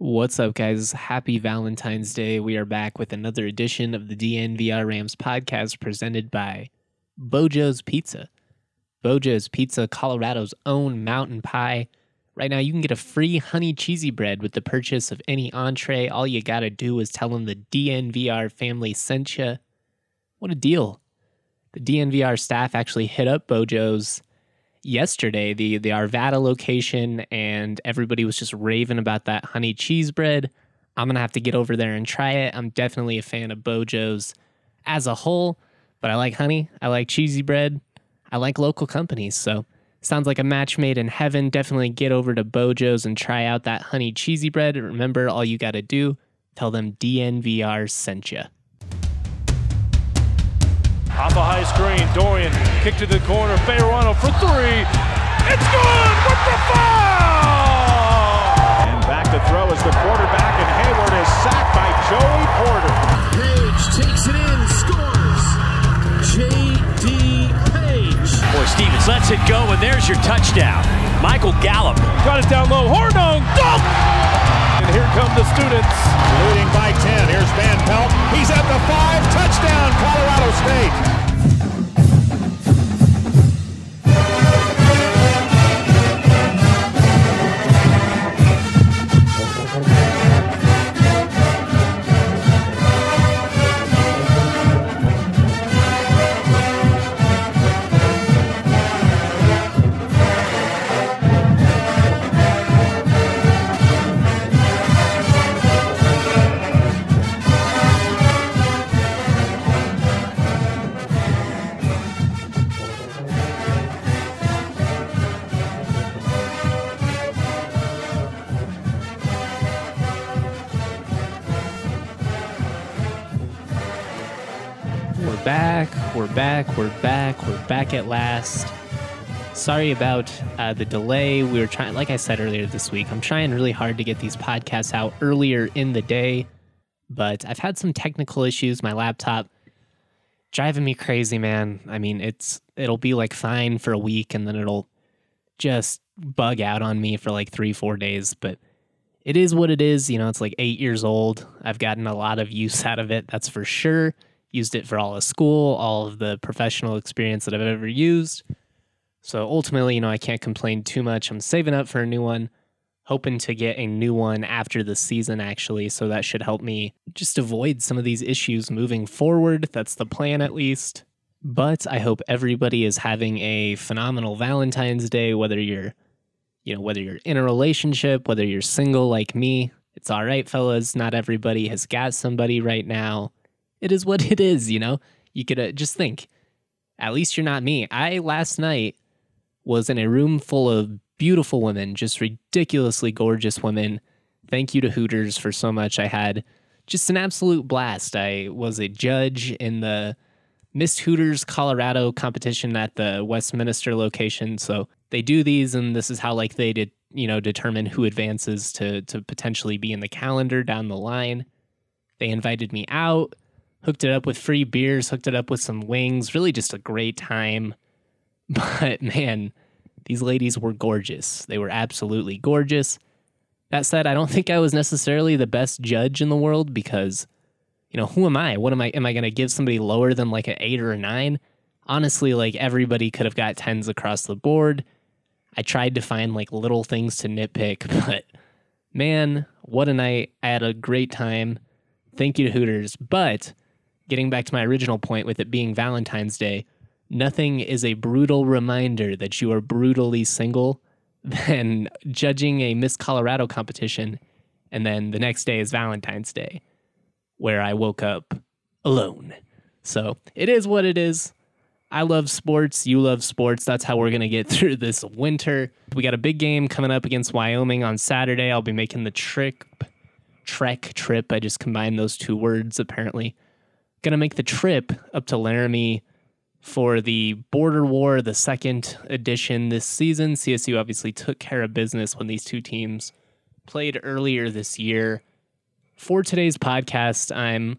What's up, guys? Happy Valentine's Day. We are back with another edition of the DNVR Rams podcast presented by Beau Jo's Pizza. Beau Jo's Pizza, Colorado's own mountain pie. Right now, you can get a free honey cheesy bread with the purchase of any entree. All you gotta do is tell them the DNVR family sent you. What a deal. The DNVR staff actually hit up Beau Jo's yesterday, the the Arvada location, and everybody was just raving about that honey cheese bread. I'm gonna have to get over there and try it. I'm definitely a fan of Beau Jo's as a whole, but I like honey. I like cheesy bread. I like local companies. So sounds like a match made in heaven. Definitely get over to Beau Jo's and try out that honey cheesy bread. Remember, all you got to do, tell them DNVR sent you. Off a high screen, Dorian kick to the corner, Bejarano for three. It's good with the foul! And back to throw is the quarterback, and Hayward is sacked by Joey Porter. Page takes it in, scores. J.D. Page. Boy, Stevens lets it go, and there's your touchdown. Michael Gallup. Got it down low, Hornung, dunk! Here come the students. Leading by 10. Here's Van Pelt. He's at the five. Touchdown, Colorado State. We're back. We're back. We're back. We're back at last. Sorry about uh, the delay. We were trying, like I said earlier this week, I'm trying really hard to get these podcasts out earlier in the day, but I've had some technical issues. My laptop driving me crazy, man. I mean, it's it'll be like fine for a week, and then it'll just bug out on me for like three, four days. But it is what it is. You know, it's like eight years old. I've gotten a lot of use out of it. That's for sure used it for all of school, all of the professional experience that I've ever used. So ultimately, you know, I can't complain too much. I'm saving up for a new one, hoping to get a new one after the season, actually. So that should help me just avoid some of these issues moving forward. That's the plan, at least. But I hope everybody is having a phenomenal Valentine's Day, whether you're, you know, whether you're in a relationship, whether you're single like me. It's all right, fellas. Not everybody has got somebody right now it is what it is, you know? You could uh, just think, at least you're not me. I last night was in a room full of beautiful women, just ridiculously gorgeous women. Thank you to Hooters for so much. I had just an absolute blast. I was a judge in the Miss Hooters Colorado competition at the Westminster location. So they do these, and this is how like they did, you know, determine who advances to to potentially be in the calendar down the line. They invited me out hooked it up with free beers, hooked it up with some wings. Really just a great time. But man, these ladies were gorgeous. They were absolutely gorgeous. That said, I don't think I was necessarily the best judge in the world because, you know, who am I? What am I? Am I going to give somebody lower than like an eight or a nine? Honestly, like everybody could have got tens across the board. I tried to find like little things to nitpick, but man, what a night. I had a great time. Thank you to Hooters. But getting back to my original point with it being Valentine's Day, nothing is a brutal reminder that you are brutally single than judging a Miss Colorado competition and then the next day is Valentine's Day, where I woke up alone. So it is what it is. I love sports. You love sports. That's how we're going to get through this winter. We got a big game coming up against Wyoming on Saturday. I'll be making the trick, trek trip. I just combined those two words apparently going to make the trip up to Laramie for the Border War, the second edition this season. CSU obviously took care of business when these two teams played earlier this year. For today's podcast, I'm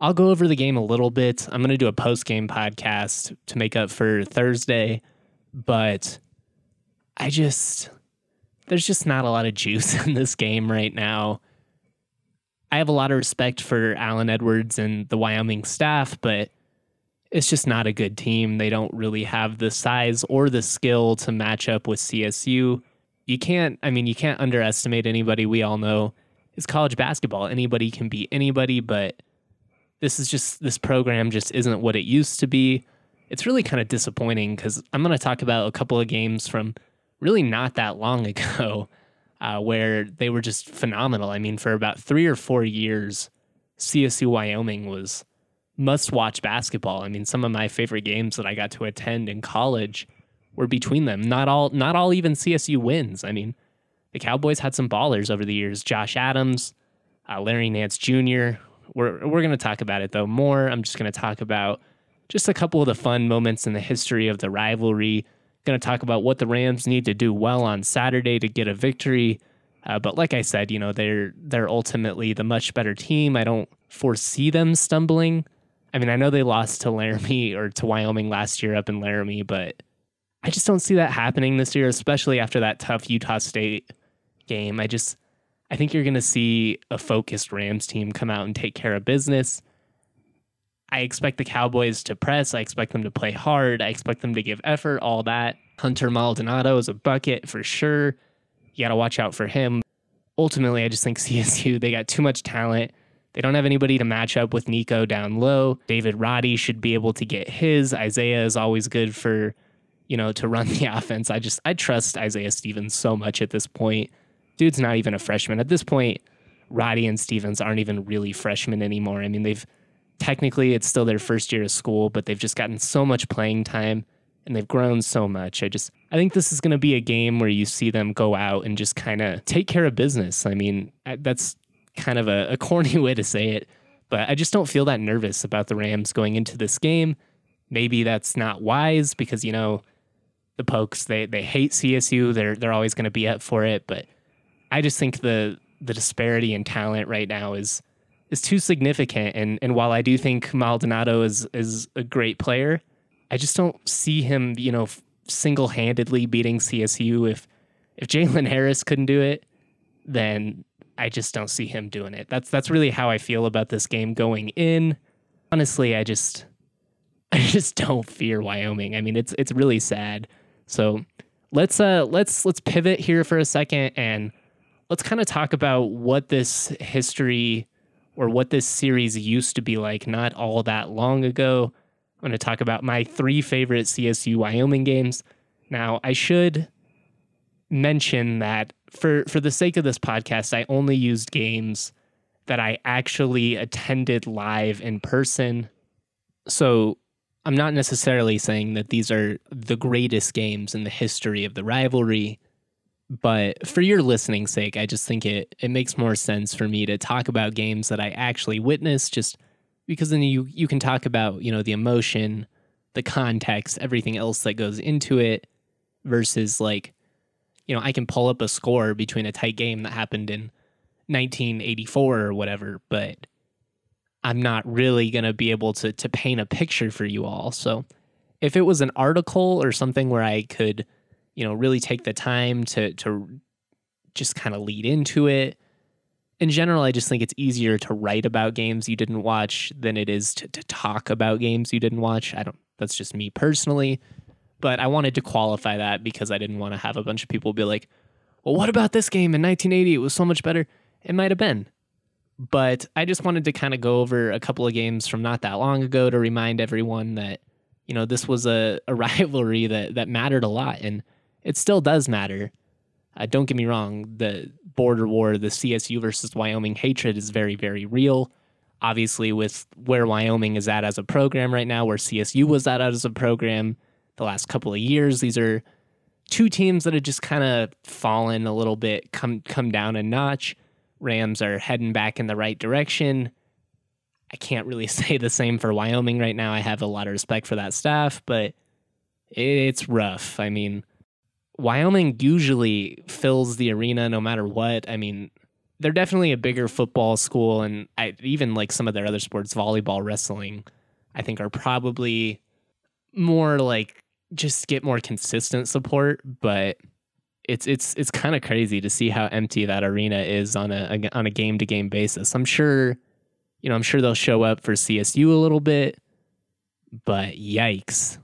I'll go over the game a little bit. I'm going to do a post-game podcast to make up for Thursday, but I just there's just not a lot of juice in this game right now. I have a lot of respect for Allen Edwards and the Wyoming staff, but it's just not a good team. They don't really have the size or the skill to match up with CSU. You can't, I mean, you can't underestimate anybody. We all know it's college basketball. Anybody can beat anybody, but this is just, this program just isn't what it used to be. It's really kind of disappointing because I'm going to talk about a couple of games from really not that long ago uh, where they were just phenomenal. I mean, for about three or four years, CSU Wyoming was must watch basketball. I mean, some of my favorite games that I got to attend in college were between them. Not all, not all even CSU wins. I mean, the Cowboys had some ballers over the years. Josh Adams, uh, Larry Nance Jr. We're we're going to talk about it though more. I'm just going to talk about just a couple of the fun moments in the history of the rivalry. Going to talk about what the Rams need to do well on Saturday to get a victory. Uh, but like I said, you know they're they're ultimately the much better team. I don't foresee them stumbling. I mean, I know they lost to Laramie or to Wyoming last year up in Laramie, but I just don't see that happening this year, especially after that tough Utah State game. I just I think you're going to see a focused Rams team come out and take care of business. I expect the Cowboys to press. I expect them to play hard. I expect them to give effort, all that. Hunter Maldonado is a bucket for sure. You got to watch out for him. Ultimately, I just think CSU, they got too much talent. They don't have anybody to match up with Nico down low. David Roddy should be able to get his. Isaiah is always good for, you know, to run the offense. I just, I trust Isaiah Stevens so much at this point. Dude's not even a freshman. At this point, Roddy and Stevens aren't even really freshmen anymore. I mean, they've technically it's still their first year of school, but they've just gotten so much playing time and they've grown so much. I just I think this is going to be a game where you see them go out and just kind of take care of business. I mean, that's kind of a, a corny way to say it, but I just don't feel that nervous about the Rams going into this game. Maybe that's not wise because you know the Pokes they they hate CSU. They're they're always going to be up for it, but I just think the the disparity in talent right now is is too significant. And and while I do think Maldonado is is a great player, I just don't see him, you know, single handedly beating CSU. If if Jalen Harris couldn't do it, then I just don't see him doing it. That's that's really how I feel about this game going in. Honestly, I just I just don't fear Wyoming. I mean, it's it's really sad. So let's uh let's let's pivot here for a second and let's kind of talk about what this history or what this series used to be like not all that long ago. I'm going to talk about my three favorite CSU Wyoming games. Now, I should mention that for for the sake of this podcast, I only used games that I actually attended live in person. So, I'm not necessarily saying that these are the greatest games in the history of the rivalry. But for your listening sake, I just think it it makes more sense for me to talk about games that I actually witnessed just because then you you can talk about, you know, the emotion, the context, everything else that goes into it versus like you know, I can pull up a score between a tight game that happened in 1984 or whatever, but I'm not really going to be able to to paint a picture for you all. So if it was an article or something where I could you know, really take the time to to just kind of lead into it. In general, I just think it's easier to write about games you didn't watch than it is to, to talk about games you didn't watch. I don't that's just me personally. But I wanted to qualify that because I didn't want to have a bunch of people be like, well, what about this game in 1980? It was so much better. It might have been. But I just wanted to kind of go over a couple of games from not that long ago to remind everyone that, you know, this was a, a rivalry that, that mattered a lot. And it still does matter. Uh, don't get me wrong, the border war, the CSU versus Wyoming hatred is very, very real. Obviously, with where Wyoming is at as a program right now, where CSU was at as a program the last couple of years, these are two teams that have just kind of fallen a little bit, come come down a notch. Rams are heading back in the right direction. I can't really say the same for Wyoming right now. I have a lot of respect for that staff, but it's rough. I mean, Wyoming usually fills the arena no matter what. I mean, they're definitely a bigger football school, and I, even like some of their other sports, volleyball, wrestling, I think are probably more like just get more consistent support. But it's it's it's kind of crazy to see how empty that arena is on a, a on a game to game basis. I'm sure, you know, I'm sure they'll show up for CSU a little bit, but yikes!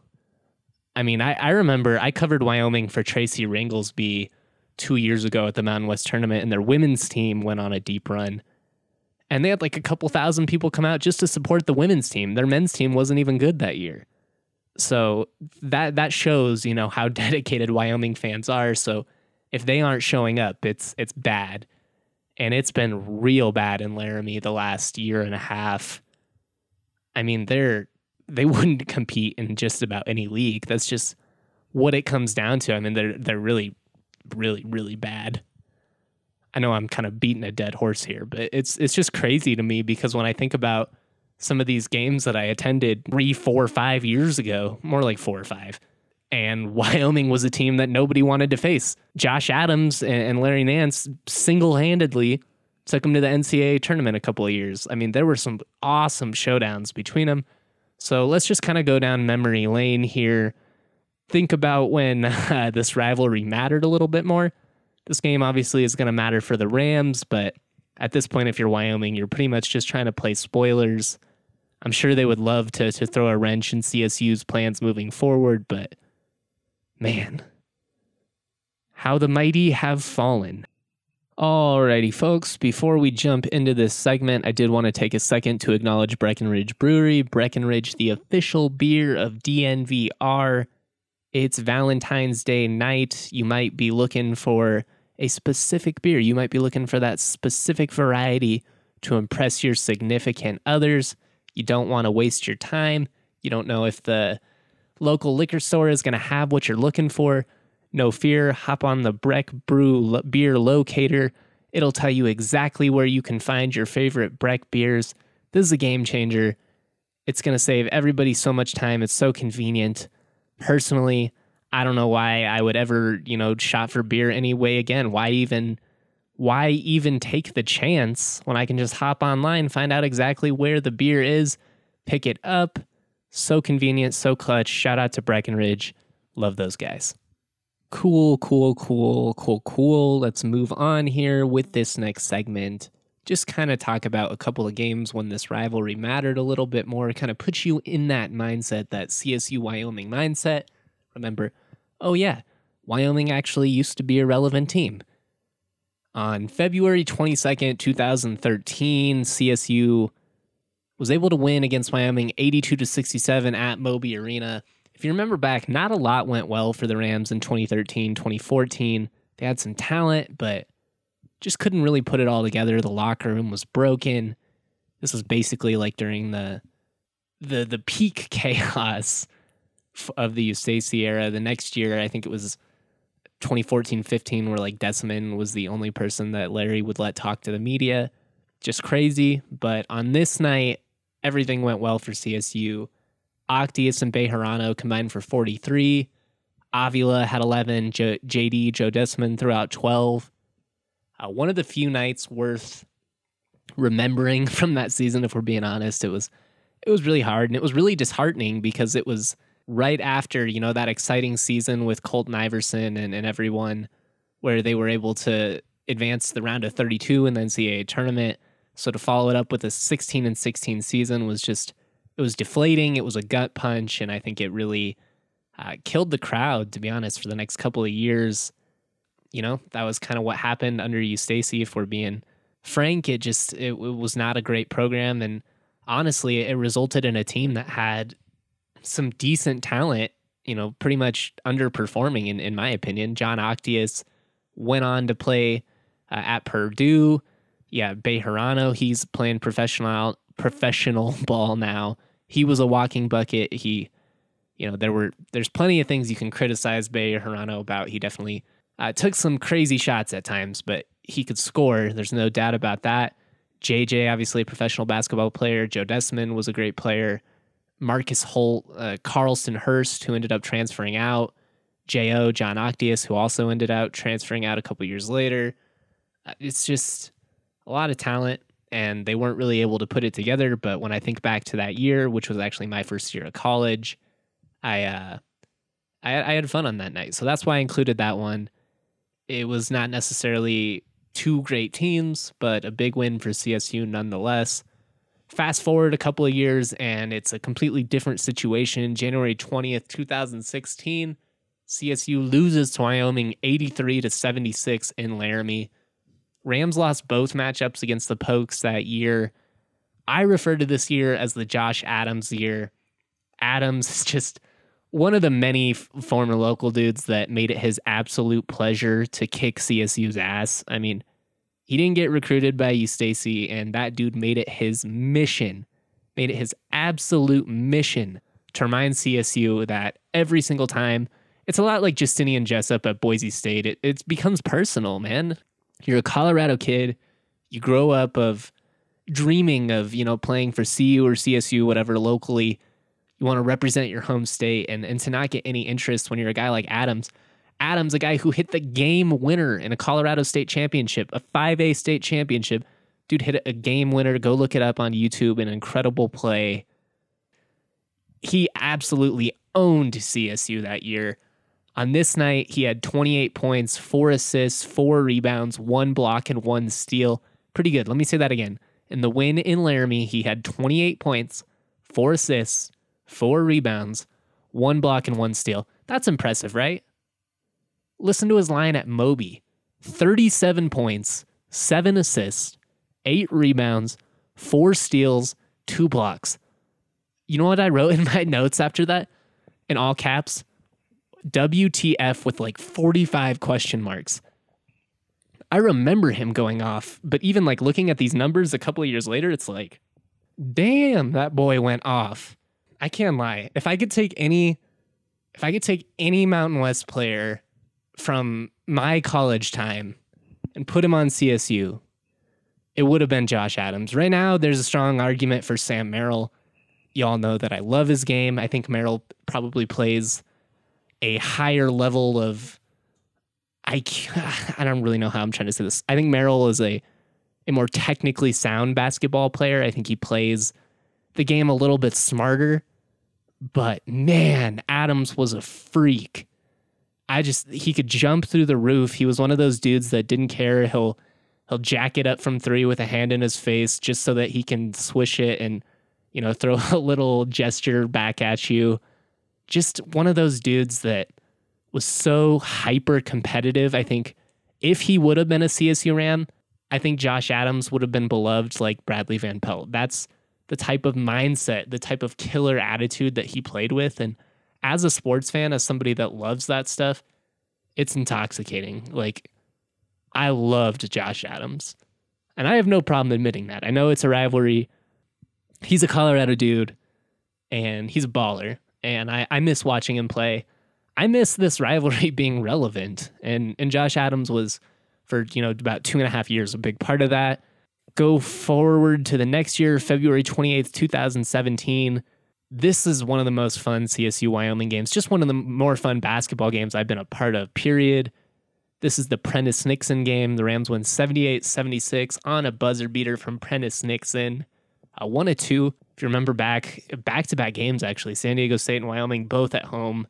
I mean, I, I remember I covered Wyoming for Tracy Ringolsby two years ago at the Mountain West tournament, and their women's team went on a deep run. And they had like a couple thousand people come out just to support the women's team. Their men's team wasn't even good that year. So that that shows, you know, how dedicated Wyoming fans are. So if they aren't showing up, it's it's bad. And it's been real bad in Laramie the last year and a half. I mean, they're they wouldn't compete in just about any league. That's just what it comes down to. I mean, they're they're really, really, really bad. I know I'm kind of beating a dead horse here, but it's it's just crazy to me because when I think about some of these games that I attended three, four, five years ago, more like four or five, and Wyoming was a team that nobody wanted to face. Josh Adams and Larry Nance single handedly took them to the NCAA tournament a couple of years. I mean, there were some awesome showdowns between them. So let's just kind of go down memory lane here. Think about when uh, this rivalry mattered a little bit more. This game obviously is going to matter for the Rams, but at this point, if you're Wyoming, you're pretty much just trying to play spoilers. I'm sure they would love to to throw a wrench in CSU's plans moving forward, but man, how the mighty have fallen. Alrighty, folks, before we jump into this segment, I did want to take a second to acknowledge Breckenridge Brewery. Breckenridge, the official beer of DNVR. It's Valentine's Day night. You might be looking for a specific beer. You might be looking for that specific variety to impress your significant others. You don't want to waste your time. You don't know if the local liquor store is going to have what you're looking for. No fear, hop on the Breck Brew beer locator. It'll tell you exactly where you can find your favorite Breck beers. This is a game changer. It's going to save everybody so much time. It's so convenient. Personally, I don't know why I would ever, you know, shop for beer anyway again. Why even why even take the chance when I can just hop online, find out exactly where the beer is, pick it up. So convenient, so clutch. Shout out to Breckenridge. Love those guys. Cool, cool, cool, cool, cool. Let's move on here with this next segment. Just kind of talk about a couple of games when this rivalry mattered a little bit more, kind of put you in that mindset, that CSU Wyoming mindset. Remember, oh yeah, Wyoming actually used to be a relevant team. On February 22nd, 2013, CSU was able to win against Wyoming 82 to 67 at Moby Arena. If you remember back, not a lot went well for the Rams in 2013, 2014. They had some talent, but just couldn't really put it all together. The locker room was broken. This was basically like during the the the peak chaos of the Eustachy era. The next year, I think it was 2014 15, where like De Ciman was the only person that Larry would let talk to the media. Just crazy. But on this night, everything went well for CSU. Octeus and Bejarano combined for 43. Avila had 11. J- JD, Joe De Ciman threw out 12. Uh, one of the few nights worth remembering from that season, if we're being honest, it was it was really hard and it was really disheartening because it was right after you know that exciting season with Colton Iverson and, and everyone, where they were able to advance the round of 32 in the NCAA tournament. So to follow it up with a 16 and 16 season was just it was deflating. It was a gut punch, and I think it really uh, killed the crowd. To be honest, for the next couple of years, you know that was kind of what happened under Eustachy. If we're being frank, it just it, it was not a great program, and honestly, it resulted in a team that had some decent talent. You know, pretty much underperforming in in my opinion. Jon Octeus went on to play uh, at Purdue. Yeah, Bejarano, he's playing professional professional ball now. He was a walking bucket. He, you know, there were there's plenty of things you can criticize Bejarano about. He definitely uh, took some crazy shots at times, but he could score. There's no doubt about that. JJ, obviously a professional basketball player. Joe De Ciman was a great player. Marcus Holt, uh, Carlson Hurst, who ended up transferring out. Jo Jon Octeus, who also ended up transferring out a couple years later. Uh, it's just a lot of talent and they weren't really able to put it together. But when I think back to that year, which was actually my first year of college, I uh, I, I had fun on that night, so that's why I included that one. It was not necessarily two great teams, but a big win for CSU nonetheless. Fast forward a couple of years, and it's a completely different situation. January 20th, 2016, CSU loses to Wyoming 83 to 76 in Laramie. Rams lost both matchups against the Pokes that year. I refer to this year as the Josh Adams year. Adams is just one of the many f- former local dudes that made it his absolute pleasure to kick CSU's ass. I mean, he didn't get recruited by Eustachy, and that dude made it his mission, made it his absolute mission to remind CSU that every single time, it's a lot like Justinian Jessup at Boise State. It, it becomes personal, man. You're a Colorado kid. You grow up of dreaming of, you know, playing for CU or CSU, whatever, locally. You want to represent your home state and, and to not get any interest when you're a guy like Adams. Adams, a guy who hit the game winner in a Colorado State championship, a 5A state championship. Dude hit a game winner. Go look it up on YouTube. An incredible play. He absolutely owned CSU that year. On this night, he had 28 points, four assists, four rebounds, one block, and one steal. Pretty good. Let me say that again. In the win in Laramie, he had 28 points, four assists, four rebounds, one block, and one steal. That's impressive, right? Listen to his line at Moby 37 points, seven assists, eight rebounds, four steals, two blocks. You know what I wrote in my notes after that? In all caps? WTF with like 45 question marks. I remember him going off, but even like looking at these numbers a couple of years later, it's like, damn, that boy went off. I can't lie. If I could take any, if I could take any Mountain West player from my college time and put him on CSU, it would have been Josh Adams. Right now, there's a strong argument for Sam Merrill. Y'all know that I love his game. I think Merrill probably plays a higher level of I I don't really know how I'm trying to say this. I think Merrill is a a more technically sound basketball player. I think he plays the game a little bit smarter. But man, Adams was a freak. I just he could jump through the roof. He was one of those dudes that didn't care. He'll he'll jack it up from three with a hand in his face just so that he can swish it and you know throw a little gesture back at you just one of those dudes that was so hyper competitive. I think if he would have been a CSU Ram, I think Josh Adams would have been beloved like Bradley Van Pelt. That's the type of mindset, the type of killer attitude that he played with. And as a sports fan, as somebody that loves that stuff, it's intoxicating. Like, I loved Josh Adams. And I have no problem admitting that. I know it's a rivalry. He's a Colorado dude and he's a baller and I, I miss watching him play. I miss this rivalry being relevant, and and Josh Adams was for you know about two and a half years a big part of that. Go forward to the next year, February twenty eighth, two thousand seventeen. This is one of the most fun CSU Wyoming games. Just one of the more fun basketball games I've been a part of. Period. This is the Prentiss Nixon game. The Rams win 78 76 on a buzzer beater from Prentiss Nixon. One of two if you remember back back to back games actually, San Diego State and Wyoming both at home,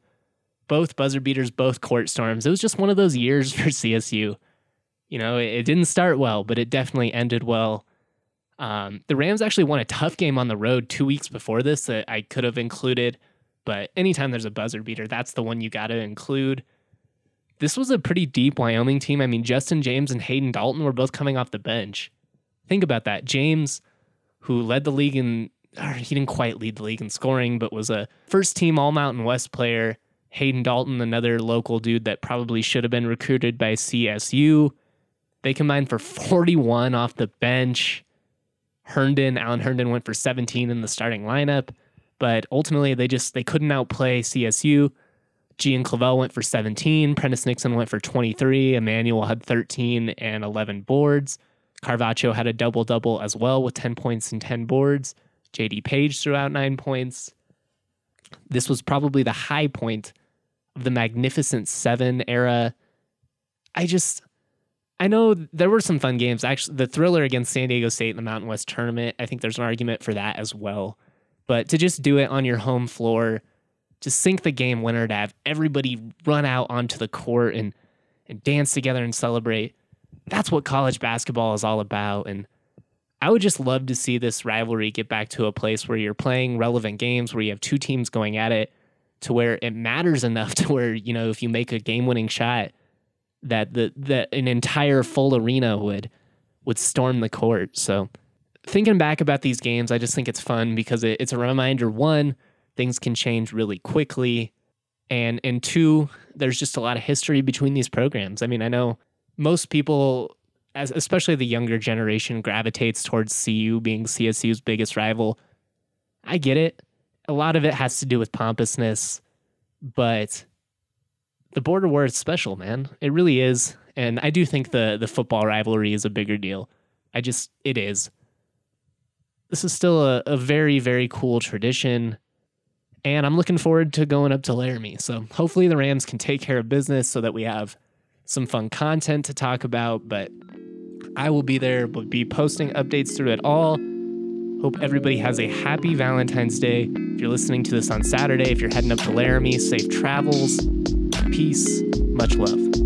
both buzzer beaters, both court storms. It was just one of those years for CSU. You know, it, it didn't start well, but it definitely ended well. Um, the Rams actually won a tough game on the road two weeks before this that I could have included, but anytime there's a buzzer beater, that's the one you got to include. This was a pretty deep Wyoming team. I mean, Justin James and Hayden Dalton were both coming off the bench. Think about that. James, who led the league in he didn't quite lead the league in scoring, but was a first team All Mountain West player. Hayden Dalton, another local dude that probably should have been recruited by CSU. They combined for 41 off the bench. Herndon, Alan Herndon went for 17 in the starting lineup, but ultimately they just they couldn't outplay CSU. Gian Clavell went for 17. Prentiss Nixon went for 23. Emmanuel had 13 and 11 boards. Carvacho had a double double as well with 10 points and 10 boards. JD Page threw out nine points. This was probably the high point of the Magnificent Seven era. I just, I know there were some fun games. Actually, the thriller against San Diego State in the Mountain West tournament, I think there's an argument for that as well. But to just do it on your home floor, to sink the game winner, to have everybody run out onto the court and and dance together and celebrate. That's what college basketball is all about. And I would just love to see this rivalry get back to a place where you're playing relevant games, where you have two teams going at it, to where it matters enough to where, you know, if you make a game winning shot, that the that an entire full arena would would storm the court. So thinking back about these games, I just think it's fun because it, it's a reminder one, things can change really quickly. And and two, there's just a lot of history between these programs. I mean, I know most people as especially the younger generation gravitates towards CU being CSU's biggest rival. I get it. A lot of it has to do with pompousness, but the border war is special, man. It really is. And I do think the the football rivalry is a bigger deal. I just it is. This is still a, a very, very cool tradition. And I'm looking forward to going up to Laramie. So hopefully the Rams can take care of business so that we have some fun content to talk about. But I will be there, will be posting updates through it all. Hope everybody has a happy Valentine's Day. If you're listening to this on Saturday, if you're heading up to Laramie, safe travels. Peace. Much love.